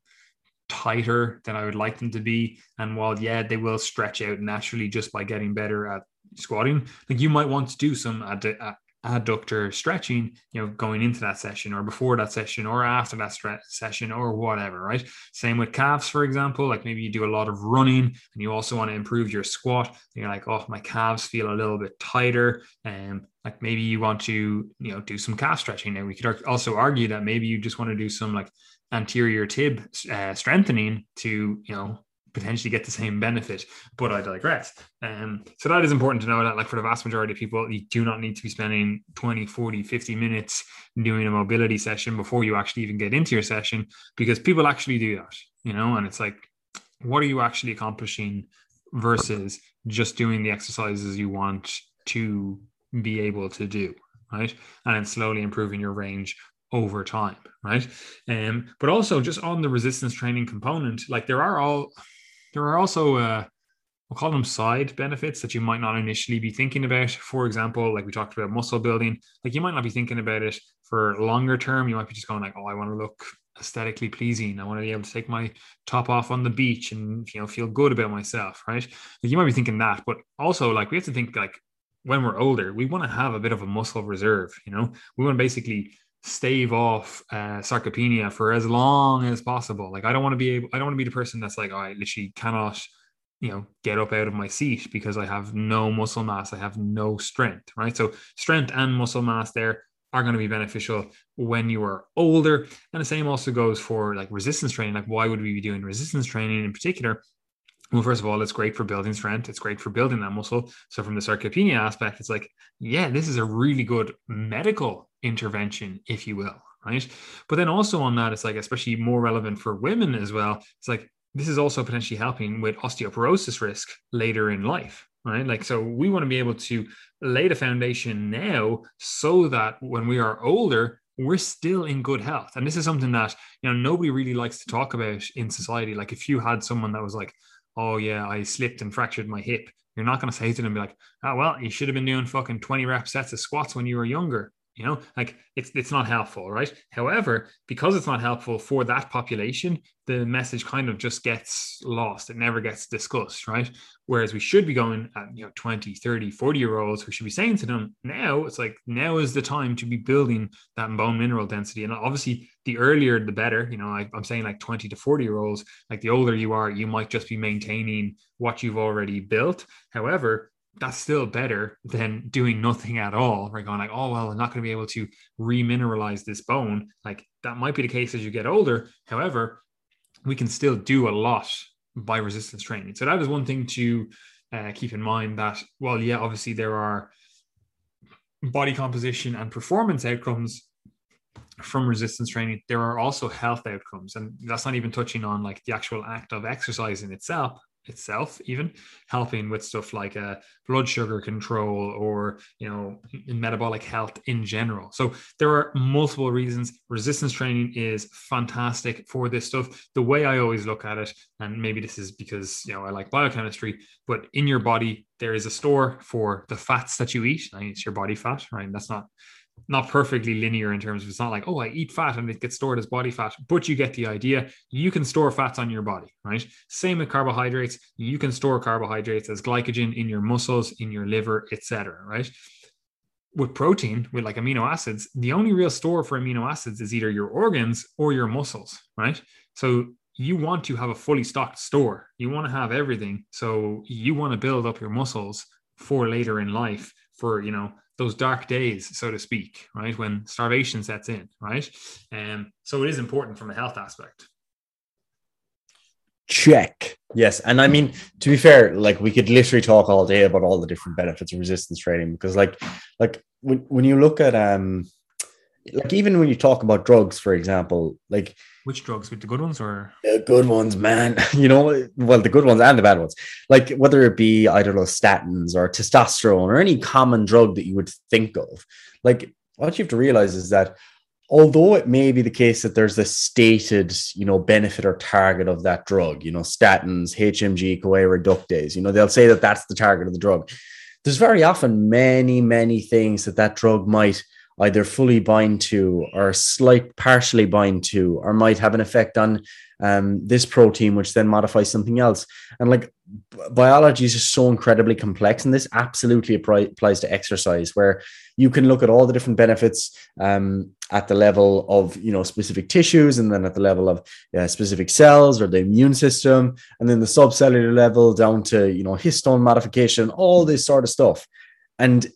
tighter than I would like them to be. And while yeah, they will stretch out naturally just by getting better at squatting, like you might want to do some ad- uh, adductor stretching, you know, going into that session or before that session or after that stre- session or whatever, right? Same with calves, for example. Like maybe you do a lot of running and you also want to improve your squat. And you're like, oh, my calves feel a little bit tighter. And like maybe you want to, you know, do some calf stretching. Now we could also argue that maybe you just want to do some like anterior tib uh, strengthening to, you know, potentially get the same benefit, but I digress. Um, so that is important to know that like for the vast majority of people, you do not need to be spending 20, 40, 50 minutes doing a mobility session before you actually even get into your session because people actually do that, you know, and it's like, what are you actually accomplishing versus just doing the exercises you want to be able to do, right? And then slowly improving your range over time, right? Um, but also just on the resistance training component, like there are all there are also uh, we'll call them side benefits that you might not initially be thinking about. For example, like we talked about muscle building, like you might not be thinking about it for longer term. You might be just going like, oh, I want to look aesthetically pleasing. I want to be able to take my top off on the beach and you know feel good about myself, right? Like you might be thinking that, but also like we have to think like when we're older, we want to have a bit of a muscle reserve. You know, we want to basically stave off uh, sarcopenia for as long as possible. Like I don't want to be able, I don't want to be the person that's like, oh, I literally cannot, you know, get up out of my seat because I have no muscle mass, I have no strength, right? So strength and muscle mass there are going to be beneficial when you are older. And the same also goes for like resistance training. Like why would we be doing resistance training in particular? Well, first of all, it's great for building strength. It's great for building that muscle. So, from the sarcopenia aspect, it's like, yeah, this is a really good medical intervention, if you will, right? But then also on that, it's like, especially more relevant for women as well. It's like, this is also potentially helping with osteoporosis risk later in life, right? Like, so we want to be able to lay the foundation now so that when we are older, we're still in good health. And this is something that, you know, nobody really likes to talk about in society. Like, if you had someone that was like, oh yeah, I slipped and fractured my hip. You're not going to say to them, be like, oh, well, you should have been doing fucking 20 rep sets of squats when you were younger you know like it's it's not helpful right? However because it's not helpful for that population the message kind of just gets lost. It never gets discussed right? Whereas we should be going at you know 20 30 40 year olds we should be saying to them now it's like now is the time to be building that bone mineral density. And obviously the earlier the better you know I, i'm saying like 20 to 40 year olds like the older you are you might just be maintaining what you've already built. However that's still better than doing nothing at all. Right, going like, oh well, I'm not going to be able to remineralize this bone. Like that might be the case as you get older. However, we can still do a lot by resistance training. So that is one thing to uh, keep in mind. That well, yeah, obviously there are body composition and performance outcomes from resistance training there are also health outcomes and that's not even touching on like the actual act of exercising itself itself even helping with stuff like uh, blood sugar control or you know metabolic health in general. So there are multiple reasons. Resistance training is fantastic for this stuff. The way i always look at it and maybe this is because you know i like biochemistry but in your body there is a store for the fats that you eat. And it's your body fat right? That's not not perfectly linear in terms of it's not like oh i eat fat and it gets stored as body fat but you get the idea. You can store fats on your body right? Same with carbohydrates. You can store carbohydrates as glycogen in your muscles in your liver etc right? With protein with like amino acids the only real store for amino acids is either your organs or your muscles right? So you want to have a fully stocked store. You want to have everything. So you want to build up your muscles for later in life for you know those dark days, so to speak, right? When starvation sets in, right? Um, so it is important from a health aspect. Check. Yes. And I mean, to be fair, like we could literally talk all day about all the different benefits of resistance training because like like when, when you look at um like even when you talk about drugs, for example, like which drugs? With the good ones or the good ones, man? You know, well, the good ones and the bad ones. Like whether it be I don't know statins or testosterone or any common drug that you would think of. Like what you have to realize is that although it may be the case that there's a stated, you know, benefit or target of that drug, you know, statins, HMG, CoA reductase, you know, they'll say that that's the target of the drug. There's very often many, many things that that drug might either fully bind to or slight partially bind to or might have an effect on um, this protein which then modifies something else. And like biology is just so incredibly complex and this absolutely applies to exercise where you can look at all the different benefits um, at the level of you know specific tissues and then at the level of uh, specific cells or the immune system and then the subcellular level down to you know histone modification all this sort of stuff and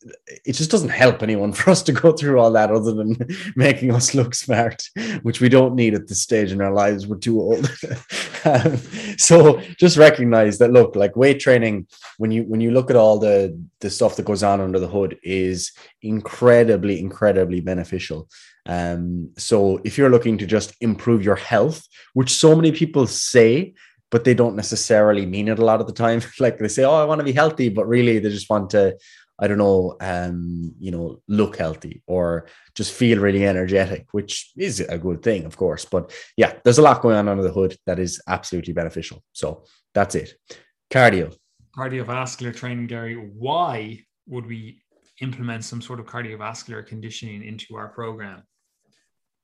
it just doesn't help anyone for us to go through all that other than making us look smart which we don't need at this stage in our lives we're too old um, so just recognize that look like weight training when you when you look at all the the stuff that goes on under the hood is incredibly incredibly beneficial um, so if you're looking to just improve your health which so many people say but they don't necessarily mean it a lot of the time. like they say, "Oh, I want to be healthy," but really they just want to I don't know, um, you know, look healthy or just feel really energetic, which is a good thing, of course. But yeah, there's a lot going on under the hood that is absolutely beneficial. So that's it. Cardio. Cardiovascular training, Gary. Why would we implement some sort of cardiovascular conditioning into our program?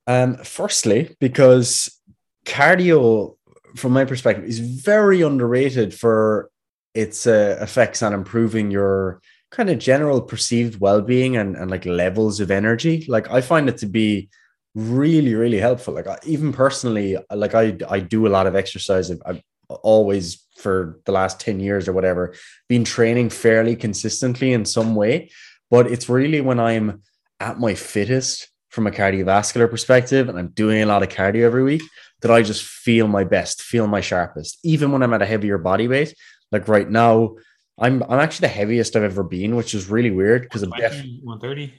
Um, firstly, because cardio, from my perspective, is very underrated for its uh, effects on improving your kind of general perceived well-being and, and like levels of energy. Like i find it to be really really helpful. Like I, even personally like i i do a lot of exercise. I've, I've always for the last 10 years or whatever been training fairly consistently in some way. But it's really when i'm at my fittest from a cardiovascular perspective and i'm doing a lot of cardio every week that i just feel my best feel my sharpest. Even when i'm at a heavier body weight like right now I'm I'm actually the heaviest I've ever been, which is really weird because I'm definitely 130.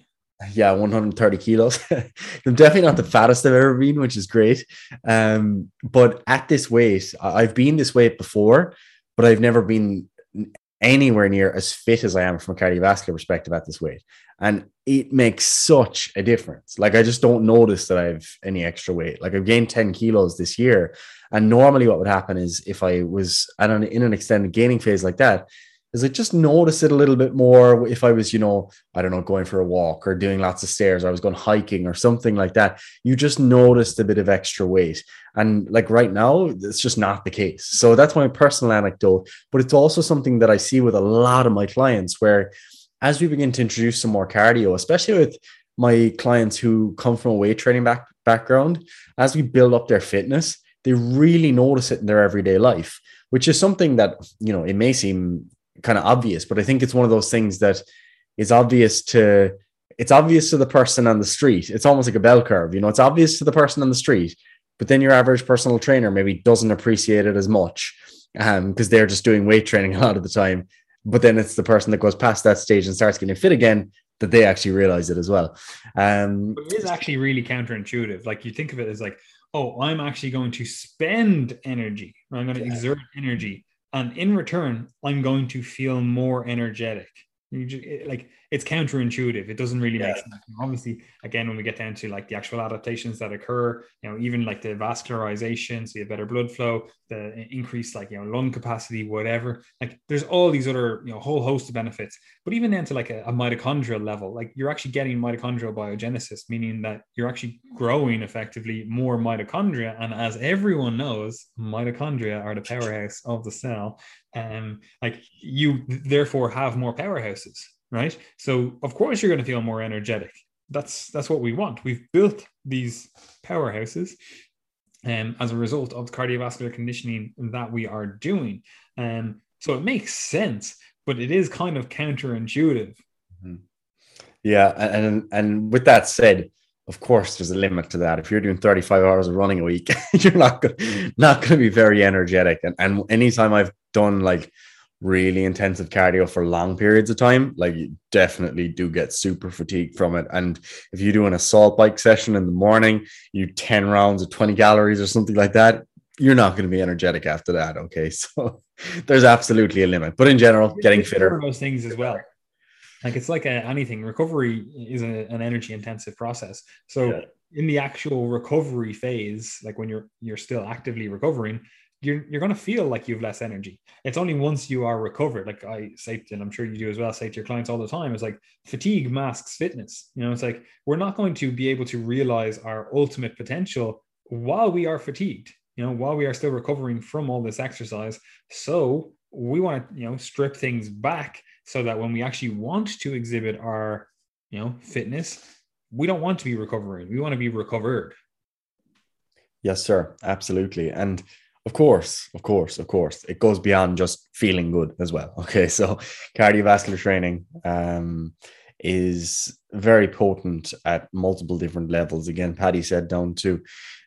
Yeah, 130 kilos. I'm definitely not the fattest I've ever been, which is great. Um, but at this weight, I've been this weight before, but I've never been anywhere near as fit as I am from a cardiovascular perspective at this weight. And it makes such a difference. Like I just don't notice that I have any extra weight. Like I've gained 10 kilos this year. And normally what would happen is if I was at an, in an extended gaining phase like that, is I just notice it a little bit more if I was, you know, I don't know, going for a walk or doing lots of stairs, or I was going hiking or something like that. You just noticed a bit of extra weight. And like right now, it's just not the case. So that's my personal anecdote. But it's also something that I see with a lot of my clients where as we begin to introduce some more cardio, especially with my clients who come from a weight training back, background, as we build up their fitness, they really notice it in their everyday life, which is something that, you know, it may seem kind of obvious, but I think it's one of those things that is obvious to it's obvious to the person on the street. It's almost like a bell curve, you know, it's obvious to the person on the street, but then your average personal trainer maybe doesn't appreciate it as much um because they're just doing weight training a lot of the time. But then it's the person that goes past that stage and starts getting fit again that they actually realize it as well. Um, it is actually really counterintuitive. Like you think of it as like, oh, I'm actually going to spend energy. I'm going to yeah. exert energy and in return i'm going to feel more energetic just, like it's counterintuitive. It doesn't really yeah. make sense obviously again when we get down to like the actual adaptations that occur you know even like the vascularization so you have better blood flow the increased like you know lung capacity whatever like there's all these other you know whole host of benefits. But even down to like a, a mitochondrial level like you're actually getting mitochondrial biogenesis meaning that you're actually growing effectively more mitochondria. And as everyone knows mitochondria are the powerhouse of the cell um, like you therefore have more powerhouses, right? So of course you're going to feel more energetic. That's that's what we want. We've built these powerhouses um, as a result of the cardiovascular conditioning that we are doing. Um, so it makes sense, but it is kind of counterintuitive. Mm-hmm. Yeah, and and with that said, of course there's a limit to that. If you're doing 35 hours of running a week you're not gonna, not going to be very energetic. And, and anytime i've done like really intensive cardio for long periods of time like you definitely do get super fatigued from it. And if you do an assault bike session in the morning you 10 rounds of 20 calories or something like that you're not going to be energetic after that okay? So there's absolutely a limit. But in general getting fitter. those things as well like it's like a, anything. Recovery is a, an energy intensive process. So yeah. in the actual recovery phase, like when you're you're still actively recovering, you're you're going to feel like you have less energy. It's only once you are recovered, like I say, and I'm sure you do as well, say to your clients all the time, it's like fatigue masks fitness. You know, it's like we're not going to be able to realize our ultimate potential while we are fatigued, you know, while we are still recovering from all this exercise. So we want to, you know, strip things back so that when we actually want to exhibit our, you know, fitness, we don't want to be recovering. We want to be recovered. Yes, sir. Absolutely. And of course, of course, of course, it goes beyond just feeling good as well. Okay, so cardiovascular training um, is very potent at multiple different levels. Again, Paddy said down to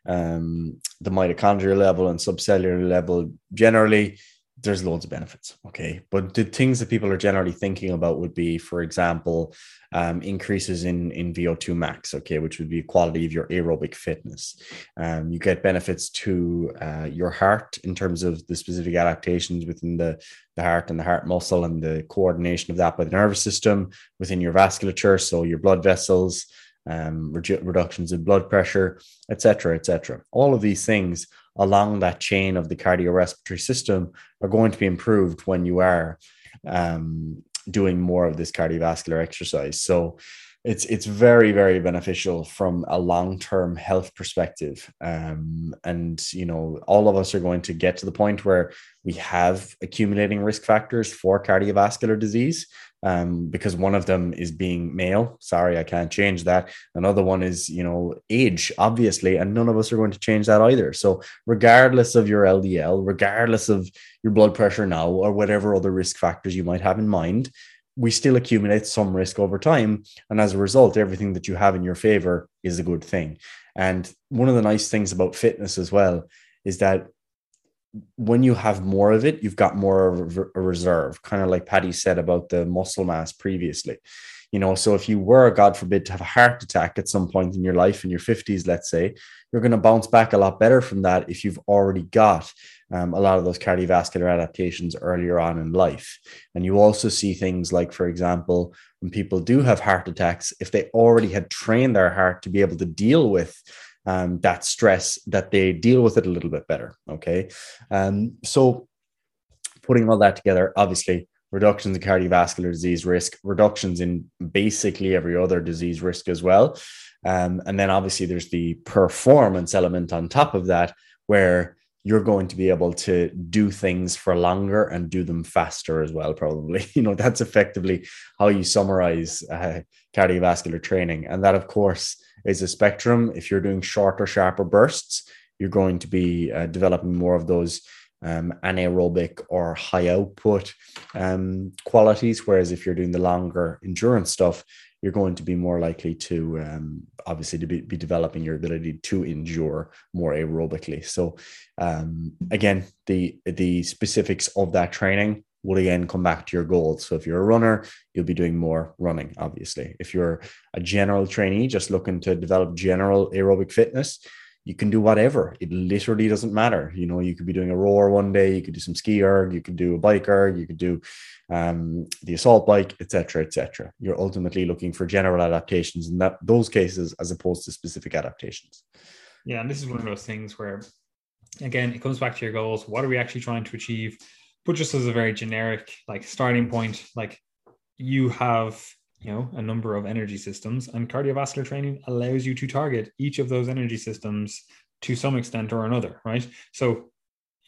um, the mitochondrial level and subcellular level. Generally, there's loads of benefits. Okay. But the things that people are generally thinking about would be, for example, um, increases in, in VO2 max, okay, which would be quality of your aerobic fitness. Um, you get benefits to uh, your heart in terms of the specific adaptations within the, the heart and the heart muscle and the coordination of that by the nervous system within your vasculature. So your blood vessels, um, redu- reductions in blood pressure, etc., etc. All of these things along that chain of the cardiorespiratory system are going to be improved when you are um, doing more of this cardiovascular exercise. So it's it's very very beneficial from a long term health perspective, um, and you know all of us are going to get to the point where we have accumulating risk factors for cardiovascular disease um, because one of them is being male. Sorry, I can't change that. Another one is, you know, age, obviously, and none of us are going to change that either. So, regardless of your LDL, regardless of your blood pressure now, or whatever other risk factors you might have in mind, we still accumulate some risk over time. And as a result, everything that you have in your favor is a good thing. And one of the nice things about fitness as well is that when you have more of it, you've got more of a reserve, kind of like Paddy said about the muscle mass previously. You know, so if you were, God forbid, to have a heart attack at some point in your life, in your 50s, let's say, you're going to bounce back a lot better from that if you've already got um, a lot of those cardiovascular adaptations earlier on in life. And you also see things like, for example, when people do have heart attacks, if they already had trained their heart to be able to deal with um, that stress that they deal with it a little bit better. Okay. Um, so putting all that together, obviously, reductions in cardiovascular disease risk, reductions in basically every other disease risk as well. Um, and then obviously there's the performance element on top of that, where you're going to be able to do things for longer and do them faster as well probably you know that's effectively how you summarize uh, cardiovascular training and that of course is a spectrum. If you're doing shorter, sharper bursts, you're going to be uh, developing more of those um, anaerobic or high output um, qualities. Whereas if you're doing the longer endurance stuff, you're going to be more likely to um, obviously to be, be, developing your ability to endure more aerobically. So um, again, the the specifics of that training will again come back to your goals. So if you're a runner, you'll be doing more running, obviously. If you're a general trainee just looking to develop general aerobic fitness, you can do whatever. It literally doesn't matter. You know, you could be doing a rower one day, you could do some ski erg, you could do a bike erg, you could do um, the assault bike, etc., etc. You're ultimately looking for general adaptations in that those cases as opposed to specific adaptations. Yeah, and this is one of those things where, again, it comes back to your goals. What are we actually trying to achieve? But just as a very generic like starting point like you have you know a number of energy systems and cardiovascular training allows you to target each of those energy systems to some extent or another right? So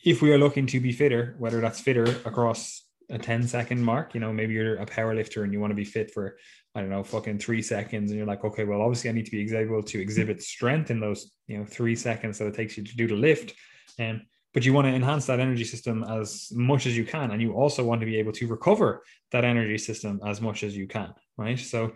if we are looking to be fitter whether that's fitter across a 10 second mark you know maybe you're a power lifter and you want to be fit for i don't know fucking three seconds and you're like okay well obviously i need to be able to exhibit strength in those you know three seconds that it takes you to do the lift and but you want to enhance that energy system as much as you can and you also want to be able to recover that energy system as much as you can right? So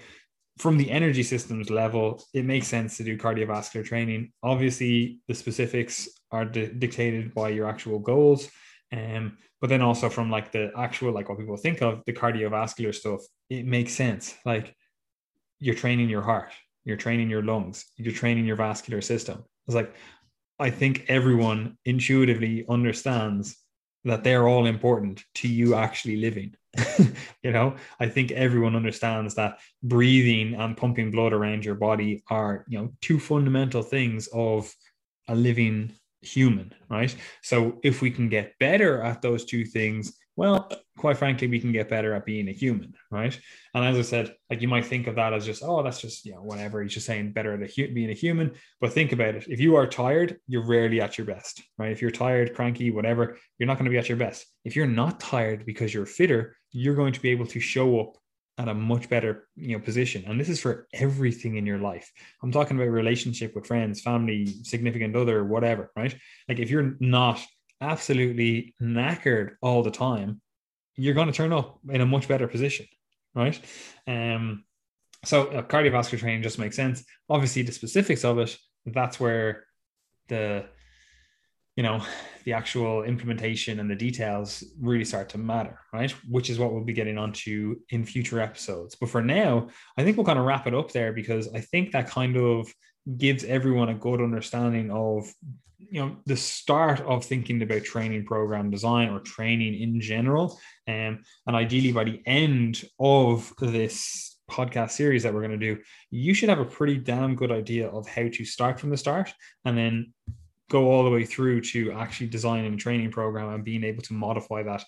from the energy systems level it makes sense to do cardiovascular training. Obviously the specifics are di- dictated by your actual goals um, but then also from like the actual like what people think of the cardiovascular stuff it makes sense. Like you're training your heart you're training your lungs you're training your vascular system. It's like I think everyone intuitively understands that they're all important to you actually living. you know, I think everyone understands that breathing and pumping blood around your body are, you know, two fundamental things of a living human, right? So if we can get better at those two things, well, quite frankly, we can get better at being a human, right? And as I said, like you might think of that as just, oh, that's just, you know, whatever. He's just saying better at hu- being a human. But think about it. If you are tired, you're rarely at your best, right? If you're tired, cranky, whatever, you're not going to be at your best. If you're not tired because you're fitter, you're going to be able to show up at a much better you know position and this is for everything in your life i'm talking about relationship with friends family significant other whatever right like if you're not absolutely knackered all the time you're going to turn up in a much better position right? Um so uh, cardiovascular training just makes sense. Obviously the specifics of it that's where the you know the actual implementation and the details really start to matter right? Which is what we'll be getting onto in future episodes. But for now i think we'll kind of wrap it up there because i think that kind of gives everyone a good understanding of you know the start of thinking about training program design or training in general um, and ideally by the end of this podcast series that we're going to do you should have a pretty damn good idea of how to start from the start and then go all the way through to actually designing a training program and being able to modify that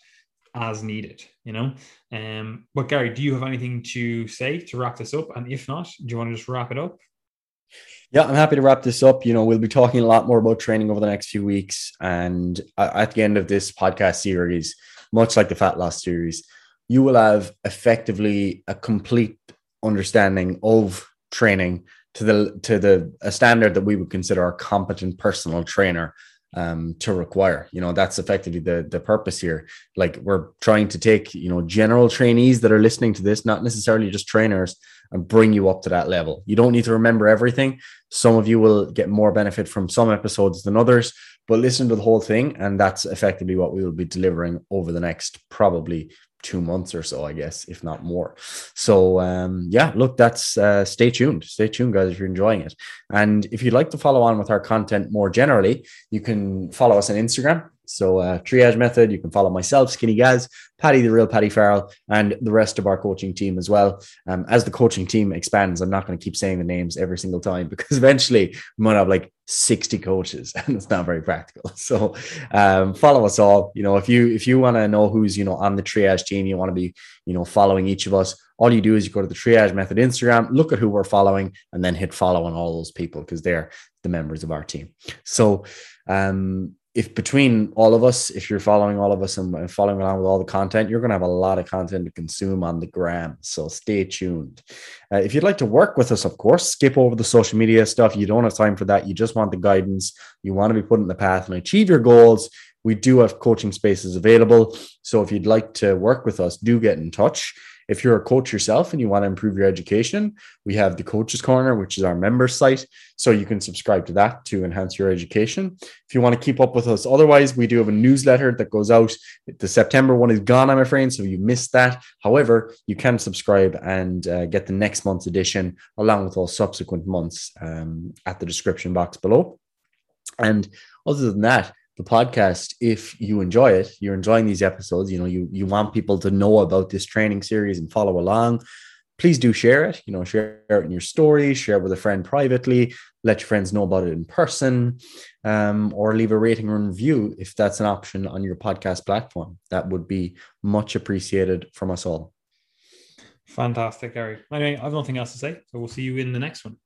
as needed, you know. Um, but Gary, do you have anything to say to wrap this up? And if not, do you want to just wrap it up? Yeah, I'm happy to wrap this up. You know, we'll be talking a lot more about training over the next few weeks. And at the end of this podcast series, much like the fat loss series, you will have effectively a complete understanding of training to the to the a standard that we would consider a competent personal trainer um, to require. You know, that's effectively the the purpose here. Like we're trying to take you know general trainees that are listening to this, not necessarily just trainers, and bring you up to that level. You don't need to remember everything. Some of you will get more benefit from some episodes than others, but listen to the whole thing, and that's effectively what we will be delivering over the next probably two months or so, I guess, if not more. So um, yeah, look, that's uh, stay tuned. Stay tuned, guys, if you're enjoying it. And if you'd like to follow on with our content more generally, you can follow us on Instagram so uh, triage method, you can follow myself, Skinny Gaz, Paddy, the real Paddy Farrell, and the rest of our coaching team as well. Um, as the coaching team expands, I'm not going to keep saying the names every single time because eventually we might have like 60 coaches and it's not very practical. So um, follow us all. You know, if you if you want to know who's you know on the triage team, you want to be you know following each of us. All you do is you go to the triage method Instagram, look at who we're following, and then hit follow on all those people because they're the members of our team. So um, if between all of us, if you're following all of us and following along with all the content, you're going to have a lot of content to consume on the gram. So stay tuned. Uh, if you'd like to work with us, of course, skip over the social media stuff. You don't have time for that. You just want the guidance. You want to be put in the path and achieve your goals. We do have coaching spaces available. So if you'd like to work with us, do get in touch. If you're a coach yourself and you want to improve your education, we have the Coaches Corner, which is our member site. So you can subscribe to that to enhance your education. If you want to keep up with us, otherwise, we do have a newsletter that goes out. The September one is gone, I'm afraid. So you missed that. However, you can subscribe and uh, get the next month's edition along with all subsequent months um, at the description box below. And other than that, the podcast if you enjoy it. You're enjoying these episodes. You know you you want people to know about this training series and follow along. Please do share it you know share it in your story share it with a friend privately let your friends know about it in person um, or leave a rating or review if that's an option on your podcast platform. That would be much appreciated from us all. Fantastic Gary. anyway i've nothing else to say so we'll see you in the next one